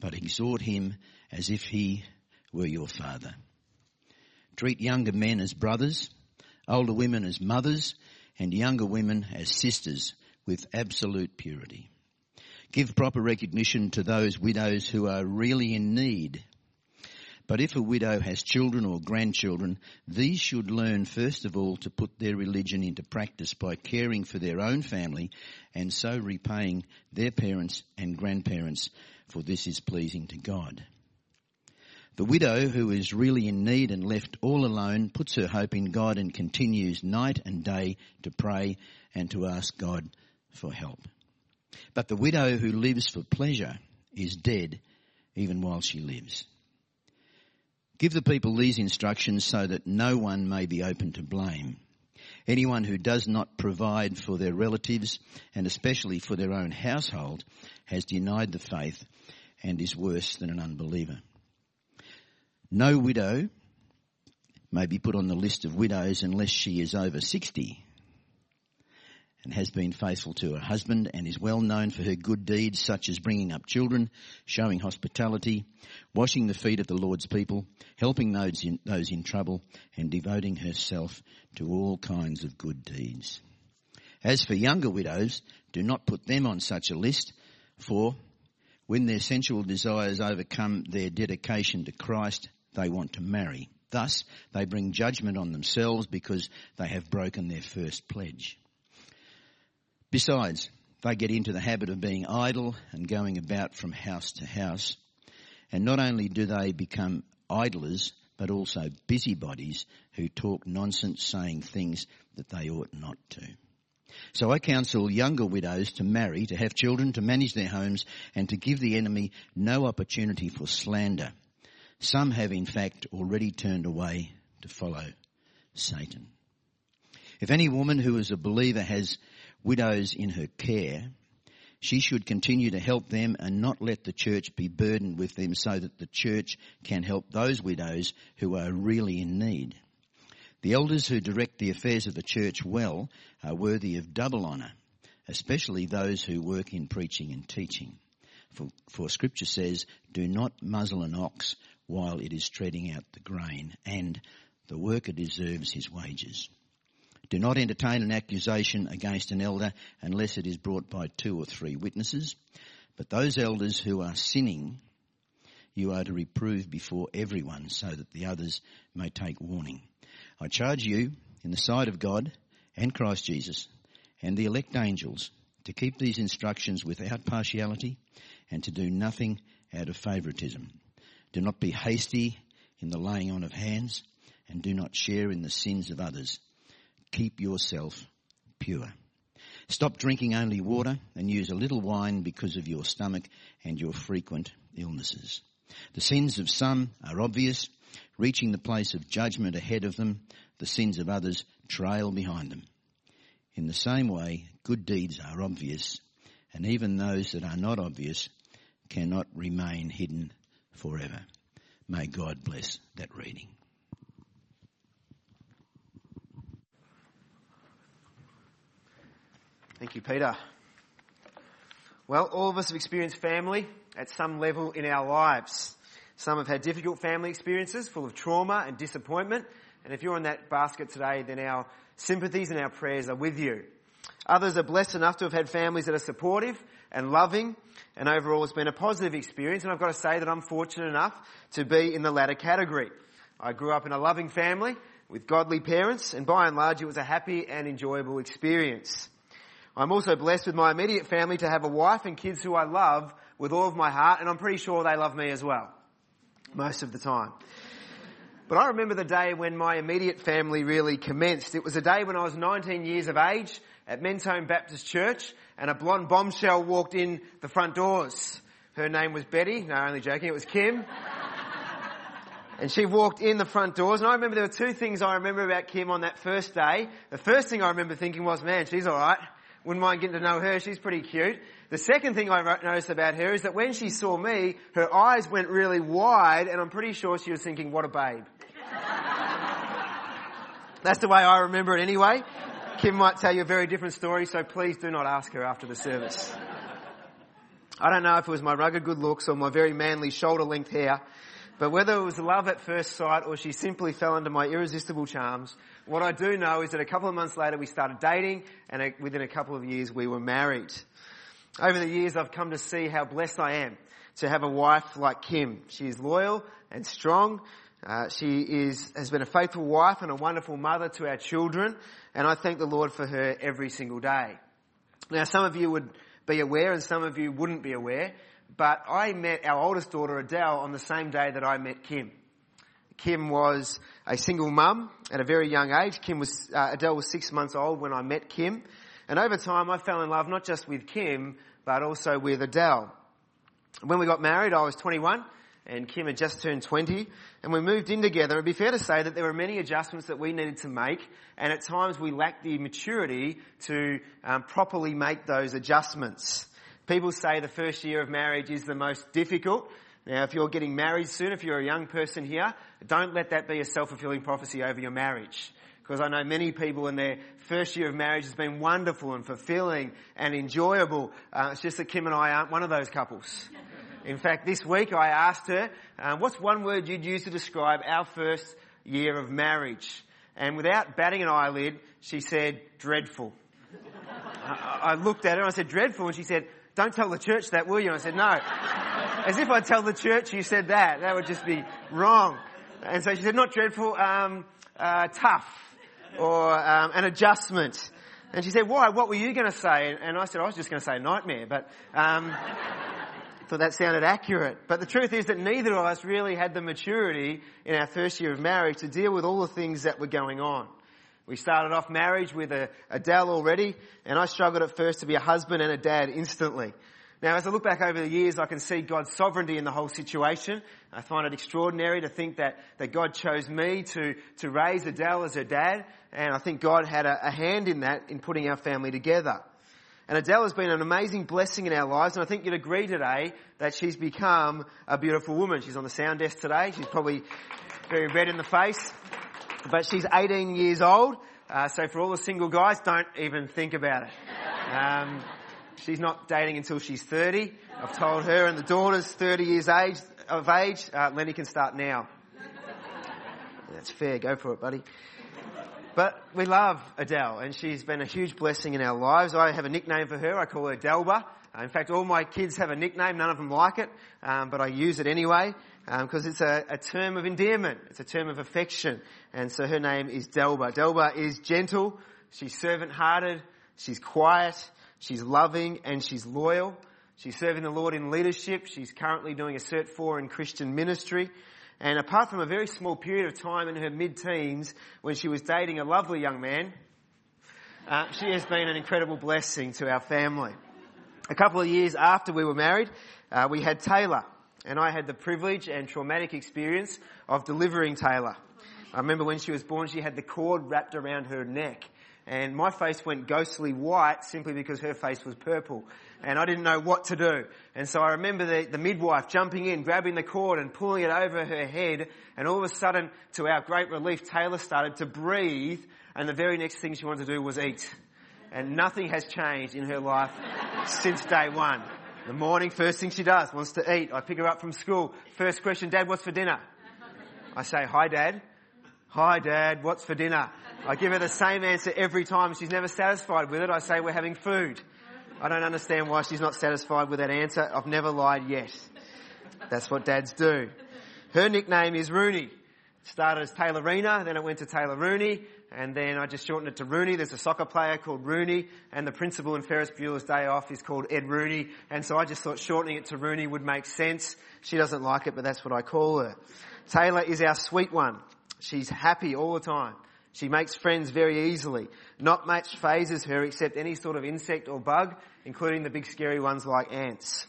but exhort him as if he were your father. Treat younger men as brothers, older women as mothers, and younger women as sisters with absolute purity. Give proper recognition to those widows who are really in need. But if a widow has children or grandchildren, these should learn first of all to put their religion into practice by caring for their own family and so repaying their parents and grandparents, for this is pleasing to God. The widow who is really in need and left all alone puts her hope in God and continues night and day to pray and to ask God for help. But the widow who lives for pleasure is dead even while she lives. Give the people these instructions so that no one may be open to blame. Anyone who does not provide for their relatives and especially for their own household has denied the faith and is worse than an unbeliever. No widow may be put on the list of widows unless she is over 60 and has been faithful to her husband and is well known for her good deeds such as bringing up children, showing hospitality, washing the feet of the Lord's people, helping those in, those in trouble and devoting herself to all kinds of good deeds. As for younger widows, do not put them on such a list for when their sensual desires overcome their dedication to Christ, they want to marry. Thus, they bring judgment on themselves because they have broken their first pledge. Besides, they get into the habit of being idle and going about from house to house. And not only do they become idlers, but also busybodies who talk nonsense saying things that they ought not to. So I counsel younger widows to marry, to have children, to manage their homes, and to give the enemy no opportunity for slander. Some have in fact already turned away to follow Satan. If any woman who is a believer has widows in her care, she should continue to help them and not let the church be burdened with them so that the church can help those widows who are really in need. The elders who direct the affairs of the church well are worthy of double honour, especially those who work in preaching and teaching. For, for scripture says, do not muzzle an ox while it is treading out the grain, and the worker deserves his wages. Do not entertain an accusation against an elder unless it is brought by two or three witnesses. But those elders who are sinning, you are to reprove before everyone so that the others may take warning. I charge you in the sight of God and Christ Jesus and the elect angels to keep these instructions without partiality and to do nothing out of favoritism. Do not be hasty in the laying on of hands and do not share in the sins of others keep yourself pure. Stop drinking only water and use a little wine because of your stomach and your frequent illnesses. The sins of some are obvious, reaching the place of judgment ahead of them. The sins of others trail behind them. In the same way, good deeds are obvious, and even those that are not obvious cannot remain hidden forever. May God bless that reading. Thank you, Peter. Well, all of us have experienced family at some level in our lives. Some have had difficult family experiences full of trauma and disappointment. And if you're in that basket today, then our sympathies and our prayers are with you. Others are blessed enough to have had families that are supportive and loving and overall it's been a positive experience. And I've got to say that I'm fortunate enough to be in the latter category. I grew up in a loving family with godly parents and by and large it was a happy and enjoyable experience. I'm also blessed with my immediate family to have a wife and kids who I love with all of my heart, and I'm pretty sure they love me as well. Most of the time. But I remember the day when my immediate family really commenced. It was a day when I was 19 years of age at Mentone Baptist Church, and a blonde bombshell walked in the front doors. Her name was Betty. No, only joking. It was Kim. And she walked in the front doors, and I remember there were two things I remember about Kim on that first day. The first thing I remember thinking was, man, she's alright. Wouldn't mind getting to know her, she's pretty cute. The second thing I noticed about her is that when she saw me, her eyes went really wide, and I'm pretty sure she was thinking, what a babe. That's the way I remember it anyway. Kim might tell you a very different story, so please do not ask her after the service. I don't know if it was my rugged good looks or my very manly shoulder length hair, but whether it was love at first sight or she simply fell under my irresistible charms, what I do know is that a couple of months later we started dating and within a couple of years we were married. Over the years I've come to see how blessed I am to have a wife like Kim. She is loyal and strong. Uh, she is, has been a faithful wife and a wonderful mother to our children and I thank the Lord for her every single day. Now some of you would be aware and some of you wouldn't be aware but I met our oldest daughter Adele on the same day that I met Kim. Kim was a single mum at a very young age. Kim was, uh, Adele was six months old when I met Kim. And over time I fell in love not just with Kim, but also with Adele. When we got married, I was 21 and Kim had just turned 20 and we moved in together. It'd be fair to say that there were many adjustments that we needed to make and at times we lacked the maturity to um, properly make those adjustments. People say the first year of marriage is the most difficult. Now, if you're getting married soon, if you're a young person here, don't let that be a self-fulfilling prophecy over your marriage. Because I know many people in their first year of marriage has been wonderful and fulfilling and enjoyable. Uh, it's just that Kim and I aren't one of those couples. In fact, this week I asked her, uh, what's one word you'd use to describe our first year of marriage? And without batting an eyelid, she said, dreadful. I, I looked at her and I said, dreadful, and she said, don't tell the church that, will you? And I said, no. As if I'd tell the church you said that. That would just be wrong. And so she said, not dreadful, um, uh, tough or um, an adjustment. And she said, why? What were you going to say? And I said, I was just going to say nightmare, but um, thought that sounded accurate. But the truth is that neither of us really had the maturity in our first year of marriage to deal with all the things that were going on. We started off marriage with a, Adele already, and I struggled at first to be a husband and a dad instantly. Now, as I look back over the years, I can see God's sovereignty in the whole situation. I find it extraordinary to think that, that God chose me to, to raise Adele as her dad, and I think God had a, a hand in that in putting our family together. And Adele has been an amazing blessing in our lives, and I think you'd agree today that she's become a beautiful woman. She's on the sound desk today. She's probably very red in the face. But she's 18 years old, uh, so for all the single guys, don't even think about it. Um, she's not dating until she's 30. I've told her, and the daughter's 30 years age, of age. Uh, Lenny can start now. That's fair. Go for it, buddy. But we love Adele, and she's been a huge blessing in our lives. I have a nickname for her. I call her Delba. Uh, in fact, all my kids have a nickname. None of them like it, um, but I use it anyway because um, it's a, a, term of endearment. It's a term of affection. And so her name is Delba. Delba is gentle. She's servant-hearted. She's quiet. She's loving and she's loyal. She's serving the Lord in leadership. She's currently doing a Cert 4 in Christian ministry. And apart from a very small period of time in her mid-teens when she was dating a lovely young man, uh, she has been an incredible blessing to our family. A couple of years after we were married, uh, we had Taylor and I had the privilege and traumatic experience of delivering Taylor. I remember when she was born, she had the cord wrapped around her neck. And my face went ghostly white simply because her face was purple. And I didn't know what to do. And so I remember the, the midwife jumping in, grabbing the cord and pulling it over her head. And all of a sudden, to our great relief, Taylor started to breathe. And the very next thing she wanted to do was eat. And nothing has changed in her life since day one. The morning, first thing she does, wants to eat. I pick her up from school. First question, Dad, what's for dinner? I say, hi Dad. Hi Dad, what's for dinner? I give her the same answer every time. She's never satisfied with it. I say, we're having food. I don't understand why she's not satisfied with that answer. I've never lied yet. That's what dads do. Her nickname is Rooney. It Started as Taylorina, then it went to Taylor Rooney, and then I just shortened it to Rooney. There's a soccer player called Rooney, and the principal in Ferris Bueller's Day Off is called Ed Rooney, and so I just thought shortening it to Rooney would make sense. She doesn't like it, but that's what I call her. Taylor is our sweet one. She's happy all the time. She makes friends very easily. Not much phases her except any sort of insect or bug, including the big scary ones like ants.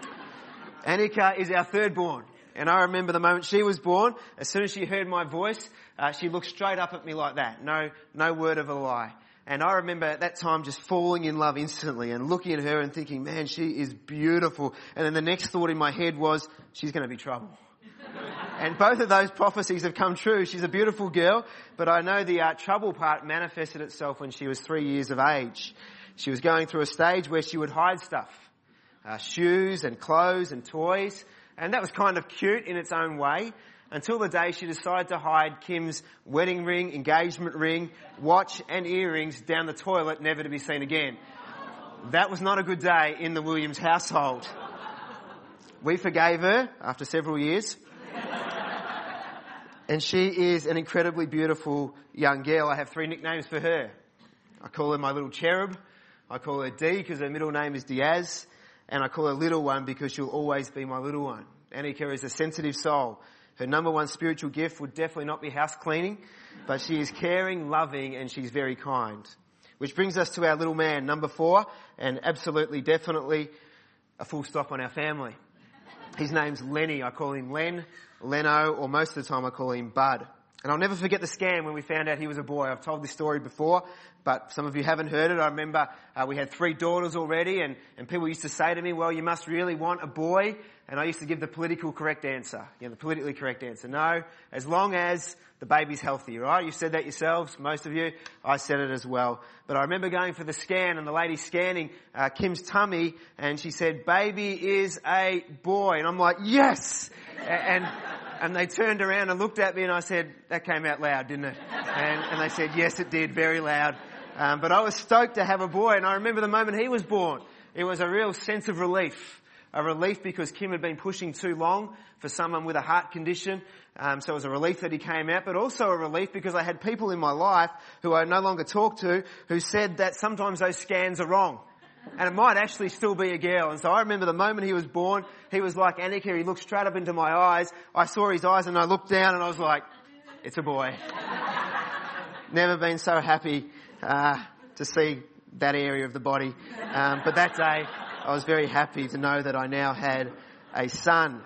Annika is our third born. And I remember the moment she was born, as soon as she heard my voice, uh, she looked straight up at me like that. No, no word of a lie. And I remember at that time just falling in love instantly and looking at her and thinking, man, she is beautiful. And then the next thought in my head was, she's going to be trouble. And both of those prophecies have come true. She's a beautiful girl, but I know the uh, trouble part manifested itself when she was three years of age. She was going through a stage where she would hide stuff. Uh, shoes and clothes and toys. And that was kind of cute in its own way until the day she decided to hide Kim's wedding ring, engagement ring, watch and earrings down the toilet never to be seen again. That was not a good day in the Williams household. We forgave her after several years. And she is an incredibly beautiful young girl. I have three nicknames for her. I call her my little cherub. I call her Dee because her middle name is Diaz. And I call her little one because she'll always be my little one. Annika is a sensitive soul. Her number one spiritual gift would definitely not be house cleaning, but she is caring, loving, and she's very kind. Which brings us to our little man, number four, and absolutely, definitely a full stop on our family. His name's Lenny. I call him Len, Leno, or most of the time I call him Bud. And I'll never forget the scam when we found out he was a boy. I've told this story before, but some of you haven't heard it. I remember uh, we had three daughters already, and, and people used to say to me, well, you must really want a boy. And I used to give the political correct answer. You know, the politically correct answer. No, as long as the baby's healthy, right? You said that yourselves, most of you. I said it as well. But I remember going for the scan and the lady scanning uh, Kim's tummy and she said, baby is a boy. And I'm like, yes! and, and they turned around and looked at me and I said, that came out loud, didn't it? And, and they said, yes, it did, very loud. Um, but I was stoked to have a boy and I remember the moment he was born. It was a real sense of relief. A relief because Kim had been pushing too long for someone with a heart condition. Um, so it was a relief that he came out, but also a relief because I had people in my life who I no longer talk to who said that sometimes those scans are wrong and it might actually still be a girl. And so I remember the moment he was born, he was like Annika, he looked straight up into my eyes. I saw his eyes and I looked down and I was like, it's a boy. Never been so happy, uh, to see that area of the body. Um, but that day, I was very happy to know that I now had a son.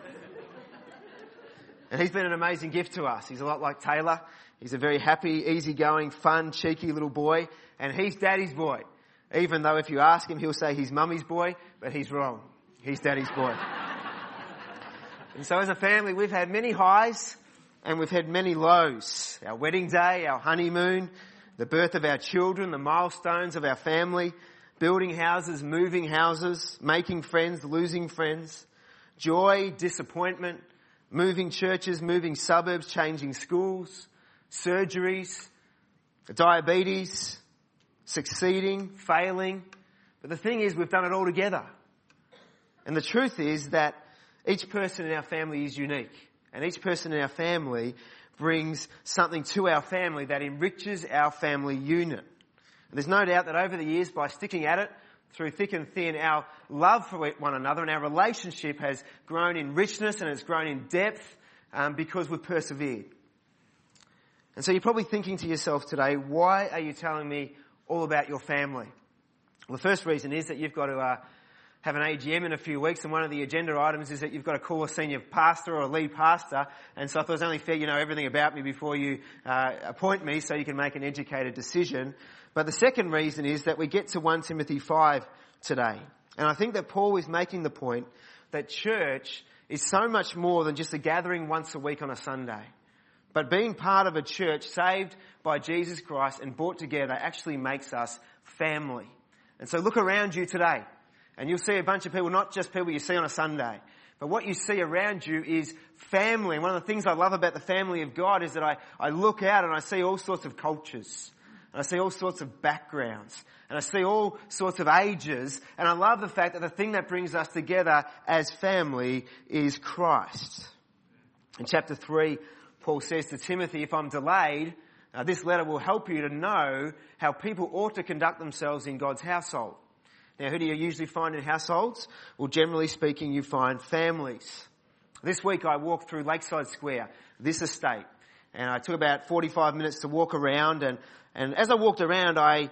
And he's been an amazing gift to us. He's a lot like Taylor. He's a very happy, easygoing, fun, cheeky little boy. And he's daddy's boy. Even though if you ask him, he'll say he's mummy's boy, but he's wrong. He's daddy's boy. and so as a family, we've had many highs and we've had many lows. Our wedding day, our honeymoon, the birth of our children, the milestones of our family, building houses, moving houses, making friends, losing friends, joy, disappointment, moving churches, moving suburbs, changing schools, surgeries, diabetes, succeeding, failing. But the thing is, we've done it all together. And the truth is that each person in our family is unique. And each person in our family brings something to our family that enriches our family unit. And there's no doubt that over the years, by sticking at it, through thick and thin, our love for one another and our relationship has grown in richness and it's grown in depth um, because we've persevered. And so you're probably thinking to yourself today, why are you telling me all about your family. Well, the first reason is that you've got to uh, have an AGM in a few weeks, and one of the agenda items is that you've got to call a senior pastor or a lead pastor. And so I thought it was only fair you know everything about me before you uh, appoint me, so you can make an educated decision. But the second reason is that we get to 1 Timothy 5 today. And I think that Paul is making the point that church is so much more than just a gathering once a week on a Sunday. But being part of a church saved by Jesus Christ and brought together actually makes us family. And so look around you today and you'll see a bunch of people, not just people you see on a Sunday, but what you see around you is family. And one of the things I love about the family of God is that I, I look out and I see all sorts of cultures. And I see all sorts of backgrounds. And I see all sorts of ages. And I love the fact that the thing that brings us together as family is Christ. In chapter 3, Paul says to Timothy, if I'm delayed, uh, this letter will help you to know how people ought to conduct themselves in God's household. Now, who do you usually find in households? Well, generally speaking, you find families. This week I walked through Lakeside Square, this estate, and I took about 45 minutes to walk around and, and as I walked around I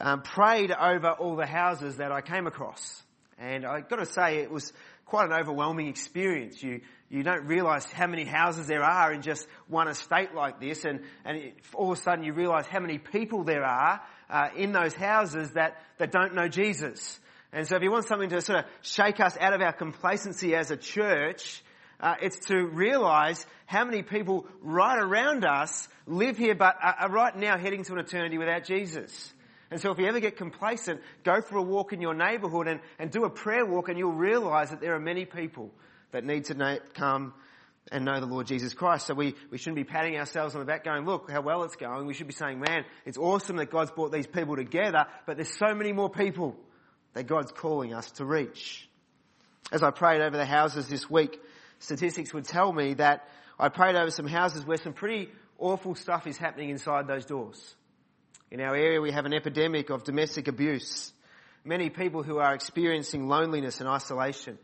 um, prayed over all the houses that I came across. And I got to say, it was quite an overwhelming experience. You, you don't realize how many houses there are in just one estate like this and, and all of a sudden you realize how many people there are uh, in those houses that, that don't know Jesus. And so if you want something to sort of shake us out of our complacency as a church, uh, it's to realize how many people right around us live here but are right now heading to an eternity without Jesus. And so if you ever get complacent, go for a walk in your neighborhood and, and do a prayer walk and you'll realize that there are many people that need to know, come and know the Lord Jesus Christ. So we, we shouldn't be patting ourselves on the back going, look how well it's going. We should be saying, man, it's awesome that God's brought these people together, but there's so many more people that God's calling us to reach. As I prayed over the houses this week, statistics would tell me that I prayed over some houses where some pretty awful stuff is happening inside those doors. In our area we have an epidemic of domestic abuse. Many people who are experiencing loneliness and isolation.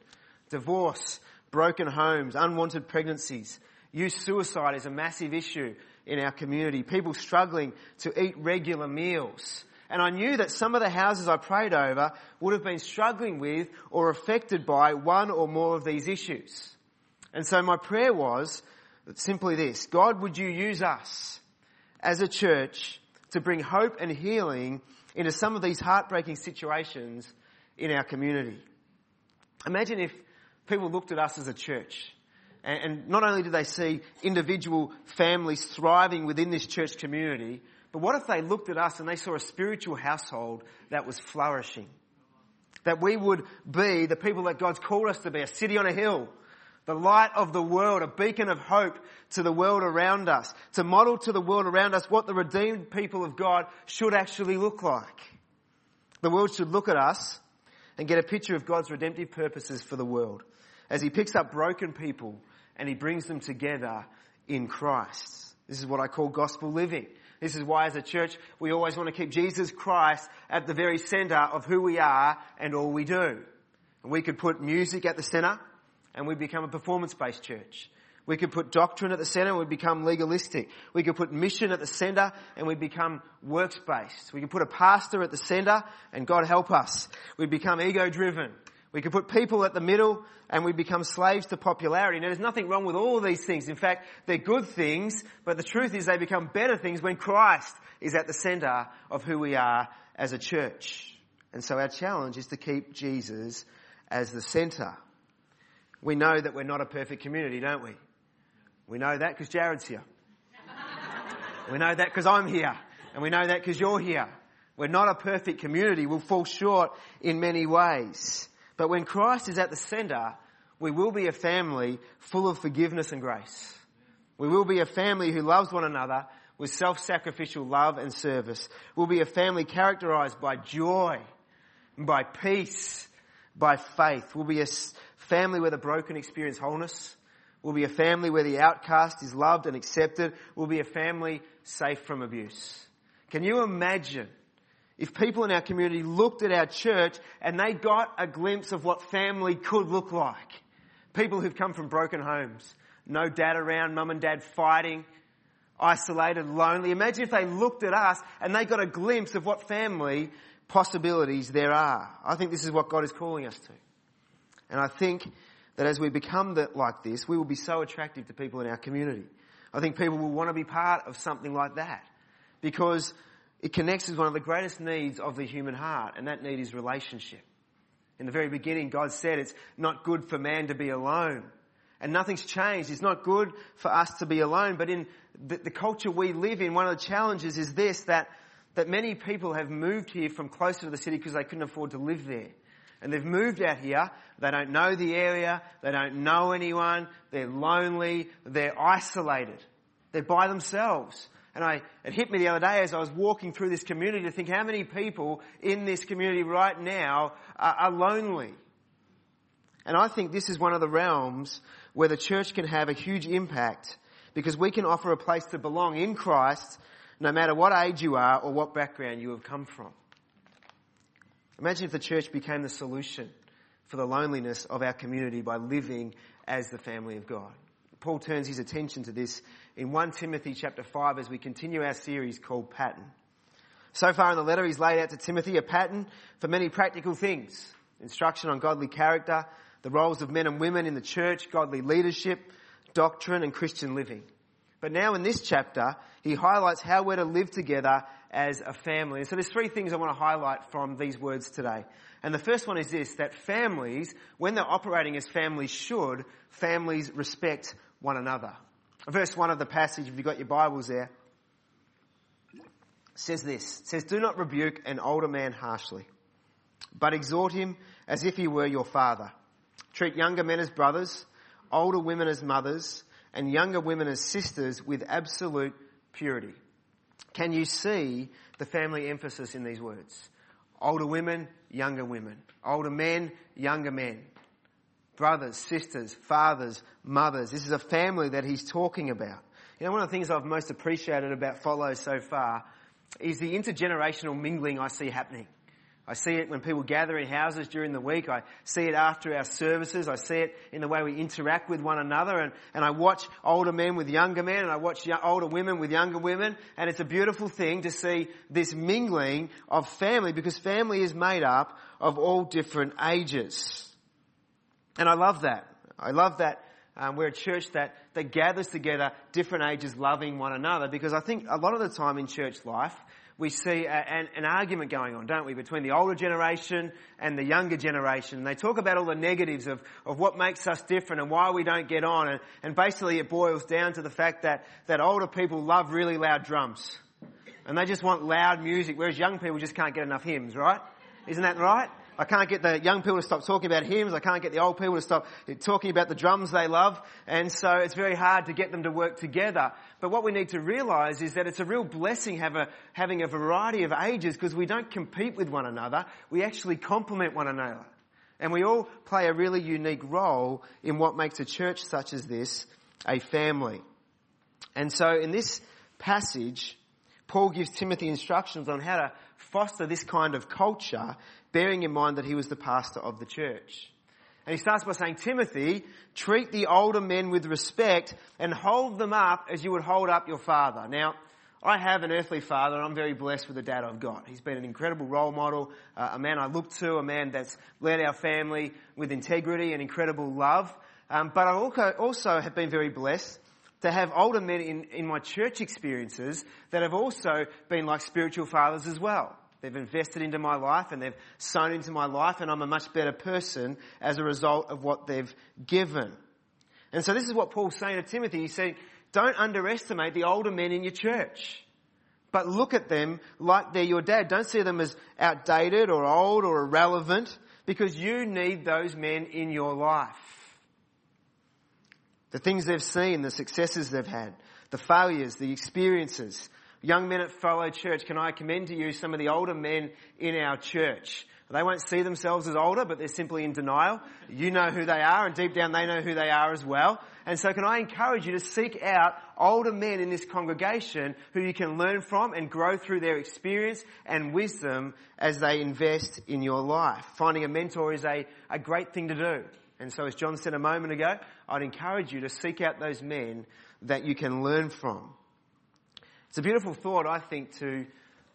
Divorce, broken homes, unwanted pregnancies. Youth suicide is a massive issue in our community. People struggling to eat regular meals. And I knew that some of the houses I prayed over would have been struggling with or affected by one or more of these issues. And so my prayer was simply this, God, would you use us as a church to bring hope and healing into some of these heartbreaking situations in our community? Imagine if people looked at us as a church and, not only did they see individual families thriving within this church community, but what if they looked at us and they saw a spiritual household that was flourishing? That we would be the people that God's called us to be, a city on a hill, the light of the world, a beacon of hope to the world around us, to model to the world around us what the redeemed people of God should actually look like. The world should look at us and get a picture of God's redemptive purposes for the world as He picks up broken people and He brings them together in Christ. This is what I call gospel living. This is why as a church we always want to keep Jesus Christ at the very center of who we are and all we do. And we could put music at the center and we become a performance-based church. We could put doctrine at the center and we become legalistic. We could put mission at the center and we become works-based. We could put a pastor at the center and God help us. We become ego-driven. We could put people at the middle and we become slaves to popularity. Now there's nothing wrong with all these things. In fact, they're good things, but the truth is they become better things when Christ is at the center of who we are as a church. And so our challenge is to keep Jesus as the center. We know that we're not a perfect community, don't we? We know that because Jared's here. we know that because I'm here. And we know that because you're here. We're not a perfect community. We'll fall short in many ways. But when Christ is at the center, we will be a family full of forgiveness and grace. We will be a family who loves one another with self-sacrificial love and service. We'll be a family characterized by joy, by peace, by faith. We'll be a family where the broken experience wholeness. We'll be a family where the outcast is loved and accepted. We'll be a family safe from abuse. Can you imagine if people in our community looked at our church and they got a glimpse of what family could look like? People who've come from broken homes, no dad around, mum and dad fighting, isolated, lonely. Imagine if they looked at us and they got a glimpse of what family possibilities there are. I think this is what God is calling us to. And I think that as we become that, like this, we will be so attractive to people in our community. I think people will want to be part of something like that because it connects with one of the greatest needs of the human heart, and that need is relationship. In the very beginning, God said it's not good for man to be alone. And nothing's changed. It's not good for us to be alone. But in the, the, culture we live in, one of the challenges is this, that, that many people have moved here from closer to the city because they couldn't afford to live there. And they've moved out here. They don't know the area. They don't know anyone. They're lonely. They're isolated. They're by themselves. And I, it hit me the other day as I was walking through this community to think how many people in this community right now are, are lonely. And I think this is one of the realms where the church can have a huge impact because we can offer a place to belong in Christ no matter what age you are or what background you have come from. Imagine if the church became the solution for the loneliness of our community by living as the family of God. Paul turns his attention to this in 1 Timothy chapter 5 as we continue our series called Pattern. So far in the letter, he's laid out to Timothy a pattern for many practical things. Instruction on godly character, the roles of men and women in the church, godly leadership, doctrine and Christian living. But now in this chapter, he highlights how we're to live together as a family. And so there's three things I want to highlight from these words today. And the first one is this, that families, when they're operating as families should, families respect one another. Verse 1 of the passage, if you've got your Bibles there, says this. Says, Do not rebuke an older man harshly, but exhort him as if he were your father. Treat younger men as brothers, older women as mothers, and younger women as sisters with absolute purity. Can you see the family emphasis in these words? Older women, younger women. Older men, younger men. Brothers, sisters, fathers, mothers. This is a family that he's talking about. You know, one of the things I've most appreciated about Follow so far is the intergenerational mingling I see happening. I see it when people gather in houses during the week. I see it after our services. I see it in the way we interact with one another. And, and I watch older men with younger men and I watch older women with younger women. And it's a beautiful thing to see this mingling of family because family is made up of all different ages. And I love that. I love that um, we're a church that, that gathers together different ages loving one another because I think a lot of the time in church life, we see a, an, an, argument going on, don't we, between the older generation and the younger generation. And they talk about all the negatives of, of what makes us different and why we don't get on. And, and basically it boils down to the fact that, that older people love really loud drums. And they just want loud music, whereas young people just can't get enough hymns, right? Isn't that right? I can't get the young people to stop talking about hymns. I can't get the old people to stop talking about the drums they love. And so it's very hard to get them to work together. But what we need to realize is that it's a real blessing a, having a variety of ages because we don't compete with one another. We actually complement one another. And we all play a really unique role in what makes a church such as this a family. And so in this passage, Paul gives Timothy instructions on how to foster this kind of culture bearing in mind that he was the pastor of the church. And he starts by saying, Timothy, treat the older men with respect and hold them up as you would hold up your father. Now, I have an earthly father and I'm very blessed with the dad I've got. He's been an incredible role model, uh, a man I look to, a man that's led our family with integrity and incredible love. Um, but I also, also have been very blessed to have older men in, in my church experiences that have also been like spiritual fathers as well. They've invested into my life and they've sown into my life and I'm a much better person as a result of what they've given. And so this is what Paul's saying to Timothy. He's saying, don't underestimate the older men in your church. But look at them like they're your dad. Don't see them as outdated or old or irrelevant because you need those men in your life. The things they've seen, the successes they've had, the failures, the experiences, Young men at Follow Church, can I commend to you some of the older men in our church? They won't see themselves as older, but they're simply in denial. You know who they are, and deep down they know who they are as well. And so can I encourage you to seek out older men in this congregation who you can learn from and grow through their experience and wisdom as they invest in your life. Finding a mentor is a, a great thing to do. And so as John said a moment ago, I'd encourage you to seek out those men that you can learn from. It's a beautiful thought, I think, to,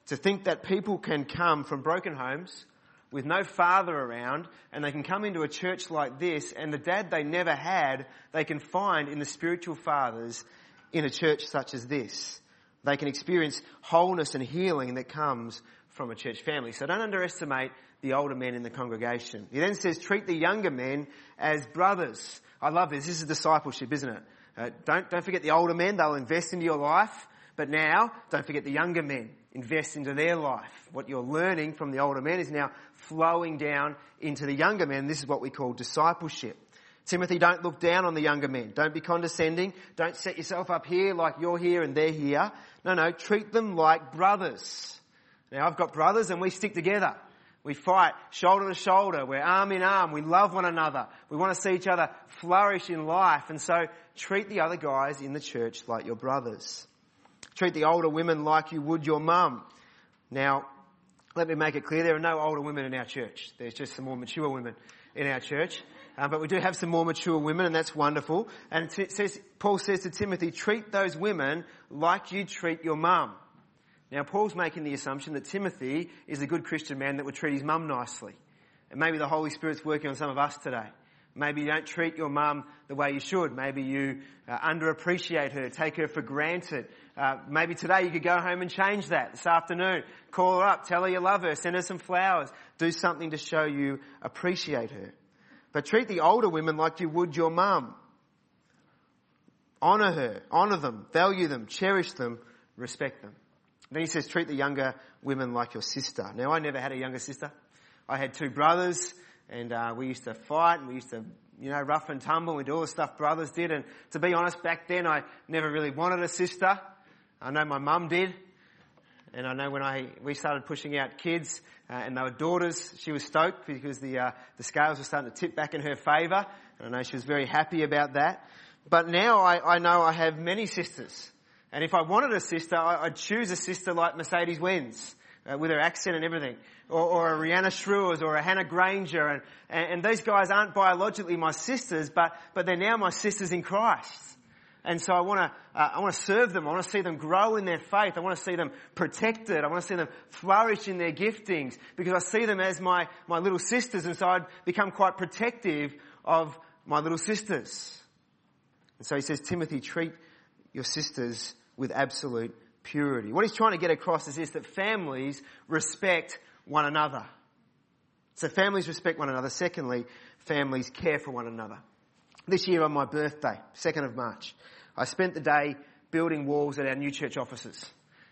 to think that people can come from broken homes with no father around and they can come into a church like this and the dad they never had, they can find in the spiritual fathers in a church such as this. They can experience wholeness and healing that comes from a church family. So don't underestimate the older men in the congregation. He then says, treat the younger men as brothers. I love this. This is discipleship, isn't it? Uh, don't, don't forget the older men. They'll invest into your life. But now, don't forget the younger men. Invest into their life. What you're learning from the older men is now flowing down into the younger men. This is what we call discipleship. Timothy, don't look down on the younger men. Don't be condescending. Don't set yourself up here like you're here and they're here. No, no, treat them like brothers. Now I've got brothers and we stick together. We fight shoulder to shoulder. We're arm in arm. We love one another. We want to see each other flourish in life. And so treat the other guys in the church like your brothers. Treat the older women like you would your mum. Now, let me make it clear, there are no older women in our church. There's just some more mature women in our church. Um, but we do have some more mature women and that's wonderful. And it says, Paul says to Timothy, treat those women like you treat your mum. Now Paul's making the assumption that Timothy is a good Christian man that would treat his mum nicely. And maybe the Holy Spirit's working on some of us today. Maybe you don't treat your mum the way you should. Maybe you uh, underappreciate her, take her for granted. Uh, maybe today you could go home and change that this afternoon. Call her up, tell her you love her, send her some flowers, do something to show you appreciate her. But treat the older women like you would your mum. Honour her, honour them, value them, cherish them, respect them. Then he says, treat the younger women like your sister. Now I never had a younger sister. I had two brothers and uh, we used to fight and we used to, you know, rough and tumble. We did all the stuff brothers did. And to be honest, back then I never really wanted a sister. I know my mum did. And I know when I, we started pushing out kids, uh, and they were daughters, she was stoked because the, uh, the scales were starting to tip back in her favour. And I know she was very happy about that. But now I, I know I have many sisters. And if I wanted a sister, I, would choose a sister like Mercedes Wenz uh, with her accent and everything, or, or a Rihanna Schreurs or a Hannah Granger, and, and, and these guys aren't biologically my sisters, but but they're now my sisters in Christ. And so I want to, uh, I want to serve them. I want to see them grow in their faith. I want to see them protected. I want to see them flourish in their giftings because I see them as my, my little sisters. And so I'd become quite protective of my little sisters. And so he says, Timothy, treat your sisters with absolute purity. What he's trying to get across is this, that families respect one another. So families respect one another. Secondly, families care for one another. This year on my birthday, 2nd of March, I spent the day building walls at our new church offices.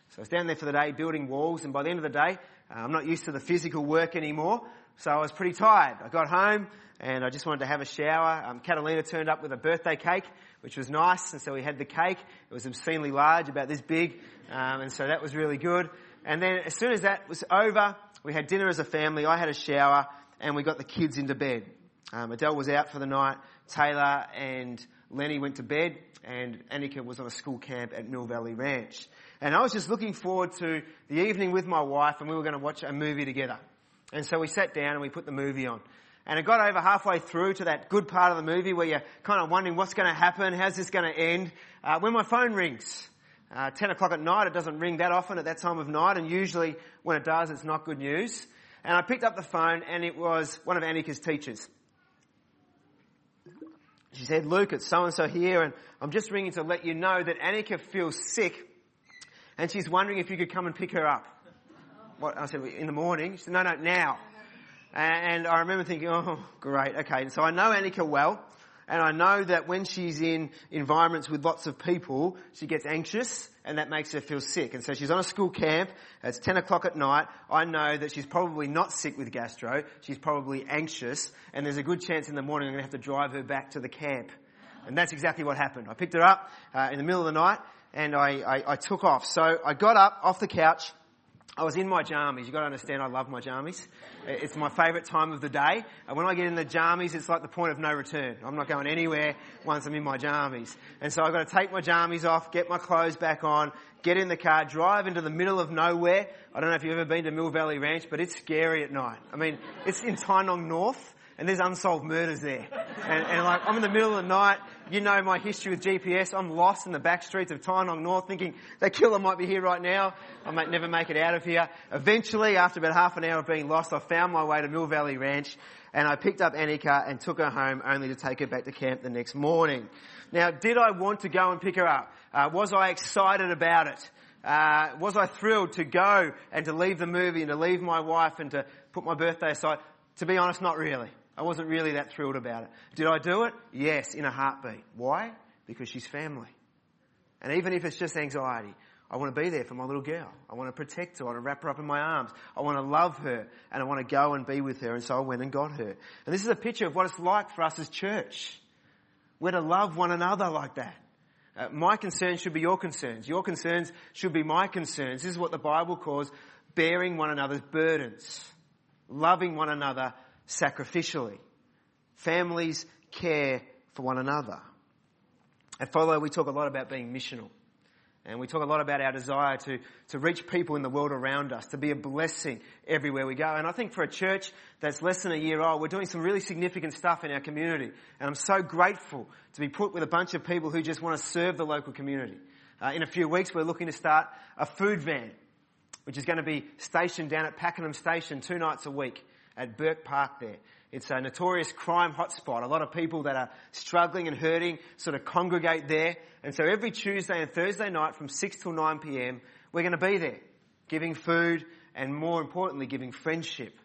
So I was down there for the day building walls and by the end of the day, uh, I'm not used to the physical work anymore. So I was pretty tired. I got home and I just wanted to have a shower. Um, Catalina turned up with a birthday cake, which was nice. And so we had the cake. It was obscenely large, about this big. Um, and so that was really good. And then as soon as that was over, we had dinner as a family. I had a shower and we got the kids into bed. Um, Adele was out for the night. Taylor and Lenny went to bed and Annika was on a school camp at Mill Valley Ranch. And I was just looking forward to the evening with my wife and we were going to watch a movie together. And so we sat down and we put the movie on. And it got over halfway through to that good part of the movie where you're kind of wondering what's going to happen, how's this going to end, uh, when my phone rings. Uh, 10 o'clock at night, it doesn't ring that often at that time of night, and usually when it does, it's not good news. And I picked up the phone, and it was one of Annika's teachers. She said, Luke, it's so-and-so here, and I'm just ringing to let you know that Annika feels sick, and she's wondering if you could come and pick her up. What? I said, in the morning? She said, no, no, now. And I remember thinking, oh, great, okay. So I know Annika well, and I know that when she's in environments with lots of people, she gets anxious, and that makes her feel sick. And so she's on a school camp, it's 10 o'clock at night, I know that she's probably not sick with gastro, she's probably anxious, and there's a good chance in the morning I'm going to have to drive her back to the camp. And that's exactly what happened. I picked her up uh, in the middle of the night, and I, I, I took off. So I got up off the couch, I was in my jammies. You've got to understand I love my jammies. It's my favourite time of the day. And when I get in the jammies, it's like the point of no return. I'm not going anywhere once I'm in my jammies. And so I've got to take my jammies off, get my clothes back on, get in the car, drive into the middle of nowhere. I don't know if you've ever been to Mill Valley Ranch, but it's scary at night. I mean, it's in Tynong North and there's unsolved murders there. And, and, like, I'm in the middle of the night, you know my history with GPS, I'm lost in the back streets of Tynong North thinking, that killer might be here right now, I might never make it out of here. Eventually, after about half an hour of being lost, I found my way to Mill Valley Ranch, and I picked up Annika and took her home only to take her back to camp the next morning. Now, did I want to go and pick her up? Uh, was I excited about it? Uh, was I thrilled to go and to leave the movie and to leave my wife and to put my birthday aside? To be honest, not really. I wasn't really that thrilled about it. Did I do it? Yes, in a heartbeat. Why? Because she's family. And even if it's just anxiety, I want to be there for my little girl. I want to protect her. I want to wrap her up in my arms. I want to love her and I want to go and be with her. And so I went and got her. And this is a picture of what it's like for us as church. We're to love one another like that. Uh, my concerns should be your concerns. Your concerns should be my concerns. This is what the Bible calls bearing one another's burdens. Loving one another sacrificially. Families care for one another. At Follow, we talk a lot about being missional. And we talk a lot about our desire to, to reach people in the world around us, to be a blessing everywhere we go. And I think for a church that's less than a year old, we're doing some really significant stuff in our community. And I'm so grateful to be put with a bunch of people who just want to serve the local community. Uh, in a few weeks, we're looking to start a food van, which is going to be stationed down at Pakenham Station two nights a week. At Bourke Park there. It's a notorious crime hotspot. A lot of people that are struggling and hurting sort of congregate there. And so every Tuesday and Thursday night from 6 till 9 p.m., we're going to be there, giving food and more importantly, giving friendship.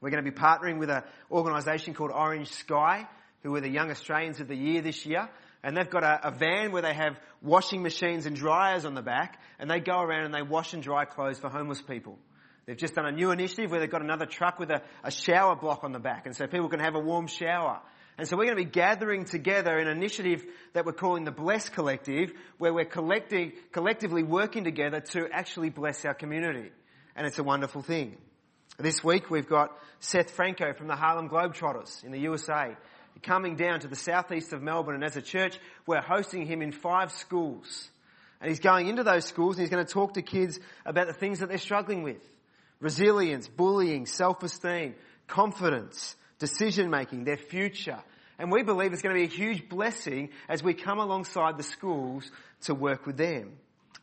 We're going to be partnering with an organisation called Orange Sky, who were the Young Australians of the Year this year. And they've got a, a, van where they have washing machines and dryers on the back, and they go around and they wash and dry clothes for homeless people. They've just done a new initiative where they've got another truck with a, a shower block on the back, and so people can have a warm shower. And so we're going to be gathering together an initiative that we're calling the Bless Collective, where we're collecting, collectively working together to actually bless our community. And it's a wonderful thing. This week we've got Seth Franco from the Harlem Globetrotters in the USA coming down to the southeast of Melbourne and as a church we're hosting him in five schools. And he's going into those schools and he's going to talk to kids about the things that they're struggling with resilience, bullying, self-esteem, confidence, decision making, their future. And we believe it's going to be a huge blessing as we come alongside the schools to work with them.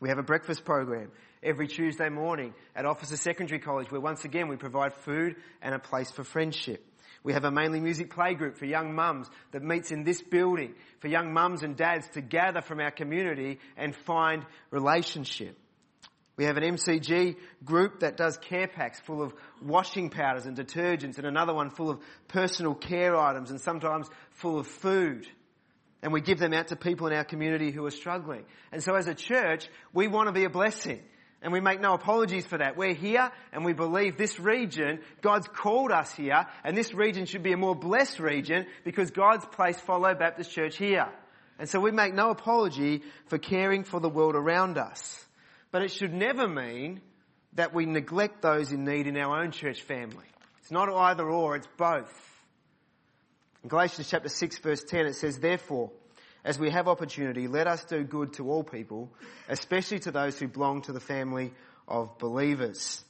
We have a breakfast program every Tuesday morning at Officer Secondary College where once again we provide food and a place for friendship. We have a mainly music playgroup for young mums that meets in this building for young mums and dads to gather from our community and find relationship. We have an MCG group that does care packs full of washing powders and detergents and another one full of personal care items and sometimes full of food. And we give them out to people in our community who are struggling. And so as a church, we want to be a blessing. And we make no apologies for that. We're here and we believe this region, God's called us here, and this region should be a more blessed region because God's placed Follow Baptist Church here. And so we make no apology for caring for the world around us. But it should never mean that we neglect those in need in our own church family. It's not either or, it's both. In Galatians chapter 6 verse 10 it says, Therefore, as we have opportunity, let us do good to all people, especially to those who belong to the family of believers.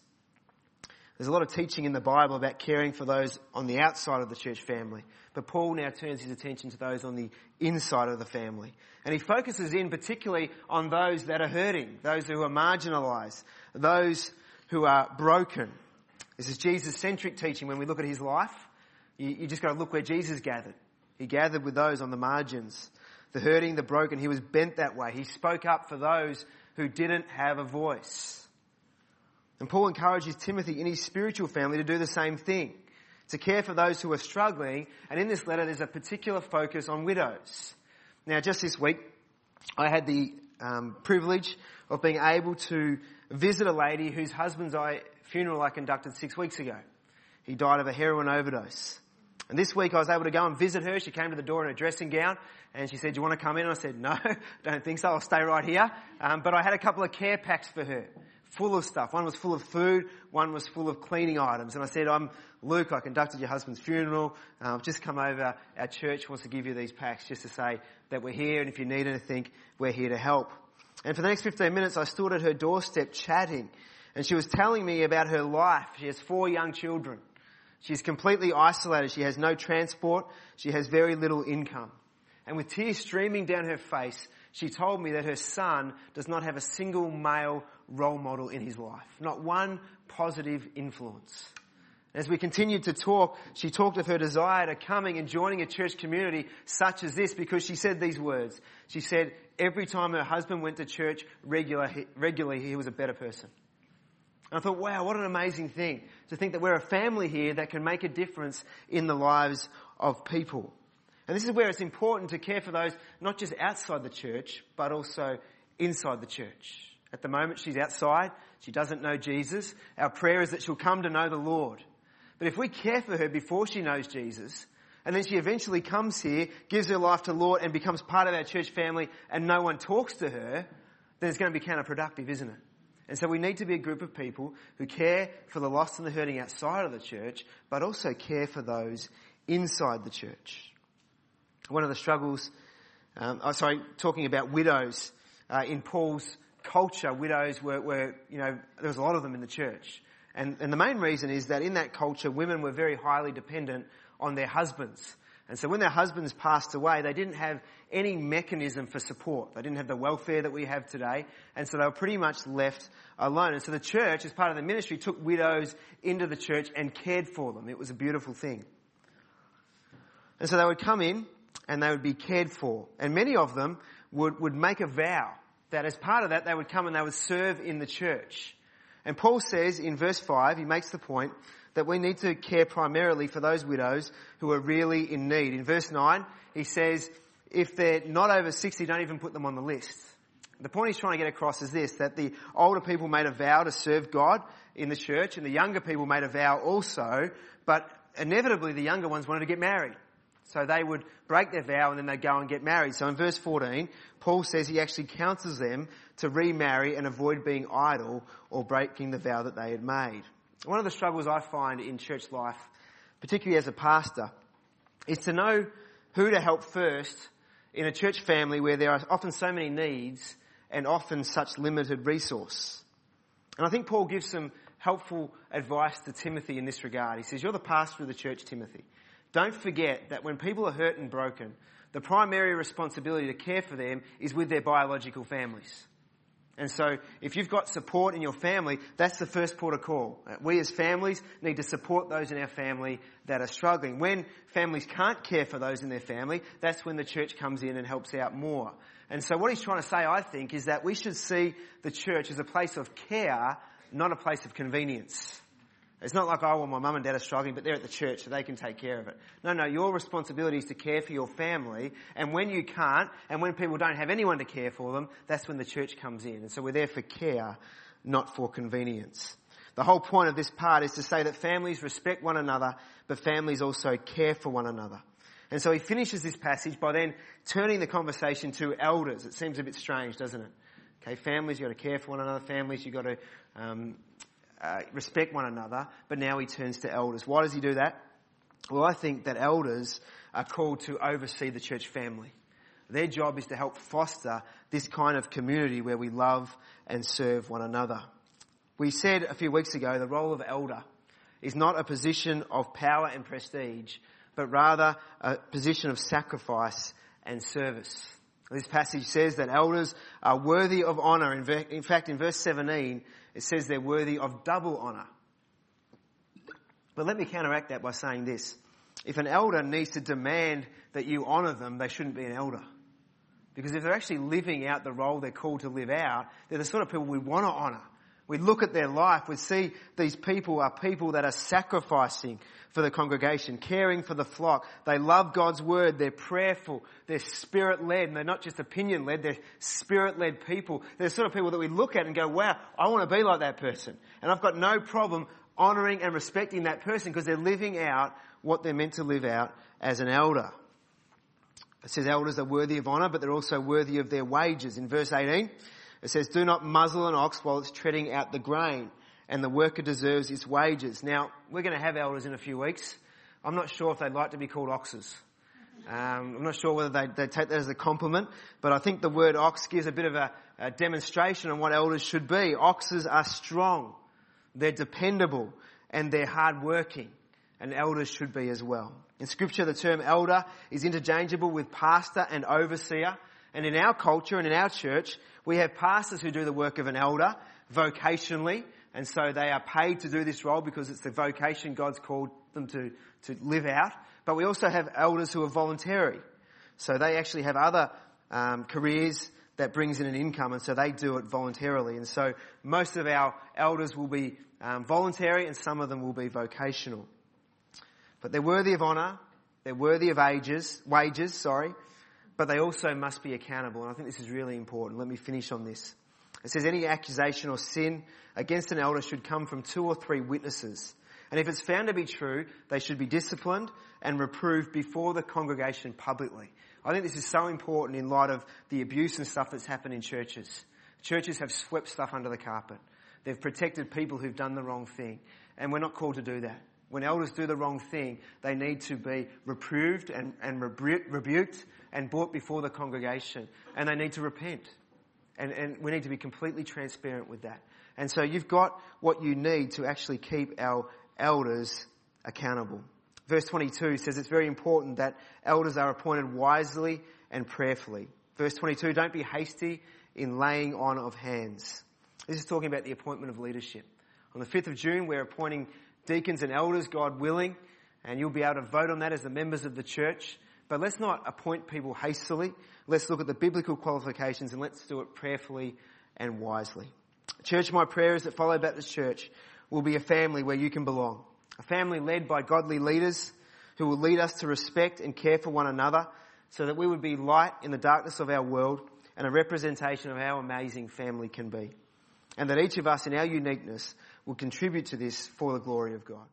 There's a lot of teaching in the Bible about caring for those on the outside of the church family. But Paul now turns his attention to those on the inside of the family. And he focuses in particularly on those that are hurting, those who are marginalized, those who are broken. This is Jesus centric teaching when we look at his life. You, you just got to look where Jesus gathered. He gathered with those on the margins, the hurting, the broken. He was bent that way. He spoke up for those who didn't have a voice. And Paul encourages Timothy in his spiritual family to do the same thing, to care for those who are struggling. And in this letter, there's a particular focus on widows. Now, just this week, I had the um, privilege of being able to visit a lady whose husband's funeral I conducted six weeks ago. He died of a heroin overdose. And this week I was able to go and visit her. She came to the door in a dressing gown and she said, do you want to come in? I said, no, don't think so. I'll stay right here. Um, but I had a couple of care packs for her full of stuff. One was full of food, one was full of cleaning items. And I said, I'm Luke, I conducted your husband's funeral. Uh, I've just come over. Our church wants to give you these packs just to say that we're here and if you need anything, we're here to help. And for the next 15 minutes, I stood at her doorstep chatting and she was telling me about her life. She has four young children. She's completely isolated. She has no transport. She has very little income. And with tears streaming down her face, she told me that her son does not have a single male role model in his life. Not one positive influence. As we continued to talk, she talked of her desire to coming and joining a church community such as this because she said these words. She said every time her husband went to church regular, regularly, he was a better person. And I thought, wow, what an amazing thing to think that we're a family here that can make a difference in the lives of people. And this is where it's important to care for those not just outside the church, but also inside the church. At the moment, she's outside. She doesn't know Jesus. Our prayer is that she'll come to know the Lord. But if we care for her before she knows Jesus, and then she eventually comes here, gives her life to the Lord, and becomes part of our church family, and no one talks to her, then it's going to be counterproductive, isn't it? And so we need to be a group of people who care for the lost and the hurting outside of the church, but also care for those inside the church. One of the struggles, um, oh, sorry, talking about widows uh, in Paul's culture, widows were, were, you know, there was a lot of them in the church. And, and the main reason is that in that culture, women were very highly dependent on their husbands. And so when their husbands passed away, they didn't have any mechanism for support. They didn't have the welfare that we have today. And so they were pretty much left alone. And so the church, as part of the ministry, took widows into the church and cared for them. It was a beautiful thing. And so they would come in and they would be cared for. And many of them would, would make a vow that as part of that, they would come and they would serve in the church. And Paul says in verse 5, he makes the point that we need to care primarily for those widows who are really in need. In verse 9, he says, if they're not over 60, don't even put them on the list. The point he's trying to get across is this, that the older people made a vow to serve God in the church and the younger people made a vow also, but inevitably the younger ones wanted to get married. So they would break their vow and then they'd go and get married. So in verse 14, Paul says he actually counsels them to remarry and avoid being idle or breaking the vow that they had made. One of the struggles I find in church life, particularly as a pastor, is to know who to help first in a church family where there are often so many needs and often such limited resource. And I think Paul gives some helpful advice to Timothy in this regard. He says, you're the pastor of the church, Timothy. Don't forget that when people are hurt and broken, the primary responsibility to care for them is with their biological families. And so, if you've got support in your family, that's the first port of call. We as families need to support those in our family that are struggling. When families can't care for those in their family, that's when the church comes in and helps out more. And so what he's trying to say, I think, is that we should see the church as a place of care, not a place of convenience. It's not like, oh, well, my mum and dad are struggling, but they're at the church, so they can take care of it. No, no, your responsibility is to care for your family, and when you can't, and when people don't have anyone to care for them, that's when the church comes in. And so we're there for care, not for convenience. The whole point of this part is to say that families respect one another, but families also care for one another. And so he finishes this passage by then turning the conversation to elders. It seems a bit strange, doesn't it? Okay, families, you've got to care for one another. Families, you've got to um, uh, respect one another, but now he turns to elders. Why does he do that? Well, I think that elders are called to oversee the church family. Their job is to help foster this kind of community where we love and serve one another. We said a few weeks ago the role of elder is not a position of power and prestige, but rather a position of sacrifice and service. This passage says that elders are worthy of honour. In fact, in verse 17, it says they're worthy of double honour. But let me counteract that by saying this. If an elder needs to demand that you honour them, they shouldn't be an elder. Because if they're actually living out the role they're called to live out, they're the sort of people we want to honour. We look at their life, we see these people are people that are sacrificing for the congregation, caring for the flock. They love God's word, they're prayerful, they're spirit led, and they're not just opinion led, they're spirit led people. They're the sort of people that we look at and go, wow, I want to be like that person. And I've got no problem honouring and respecting that person because they're living out what they're meant to live out as an elder. It says elders are worthy of honour, but they're also worthy of their wages. In verse 18, it says, do not muzzle an ox while it's treading out the grain, and the worker deserves its wages. Now, we're going to have elders in a few weeks. I'm not sure if they'd like to be called oxes. Um, I'm not sure whether they, they take that as a compliment, but I think the word ox gives a bit of a, a demonstration on what elders should be. Oxes are strong, they're dependable, and they're hardworking, and elders should be as well. In scripture, the term elder is interchangeable with pastor and overseer. And in our culture and in our church, we have pastors who do the work of an elder vocationally, and so they are paid to do this role because it's the vocation God's called them to, to live out. But we also have elders who are voluntary. So they actually have other um, careers that brings in an income, and so they do it voluntarily. And so most of our elders will be um, voluntary, and some of them will be vocational. But they're worthy of honour. They're worthy of ages, wages, sorry but they also must be accountable. And I think this is really important. Let me finish on this. It says any accusation or sin against an elder should come from two or three witnesses. And if it's found to be true, they should be disciplined and reproved before the congregation publicly. I think this is so important in light of the abuse and stuff that's happened in churches. Churches have swept stuff under the carpet. They've protected people who've done the wrong thing. And we're not called to do that. When elders do the wrong thing, they need to be reproved and, and rebuked and brought before the congregation. And they need to repent. And, and we need to be completely transparent with that. And so you've got what you need to actually keep our elders accountable. Verse 22 says it's very important that elders are appointed wisely and prayerfully. Verse 22, don't be hasty in laying on of hands. This is talking about the appointment of leadership. On the 5th of June, we're appointing deacons and elders, God willing, and you'll be able to vote on that as the members of the church. But let's not appoint people hastily. Let's look at the biblical qualifications and let's do it prayerfully and wisely. Church, my prayer is that Follow Baptist Church will be a family where you can belong. A family led by godly leaders who will lead us to respect and care for one another so that we would be light in the darkness of our world and a representation of how amazing family can be. And that each of us in our uniqueness will contribute to this for the glory of God.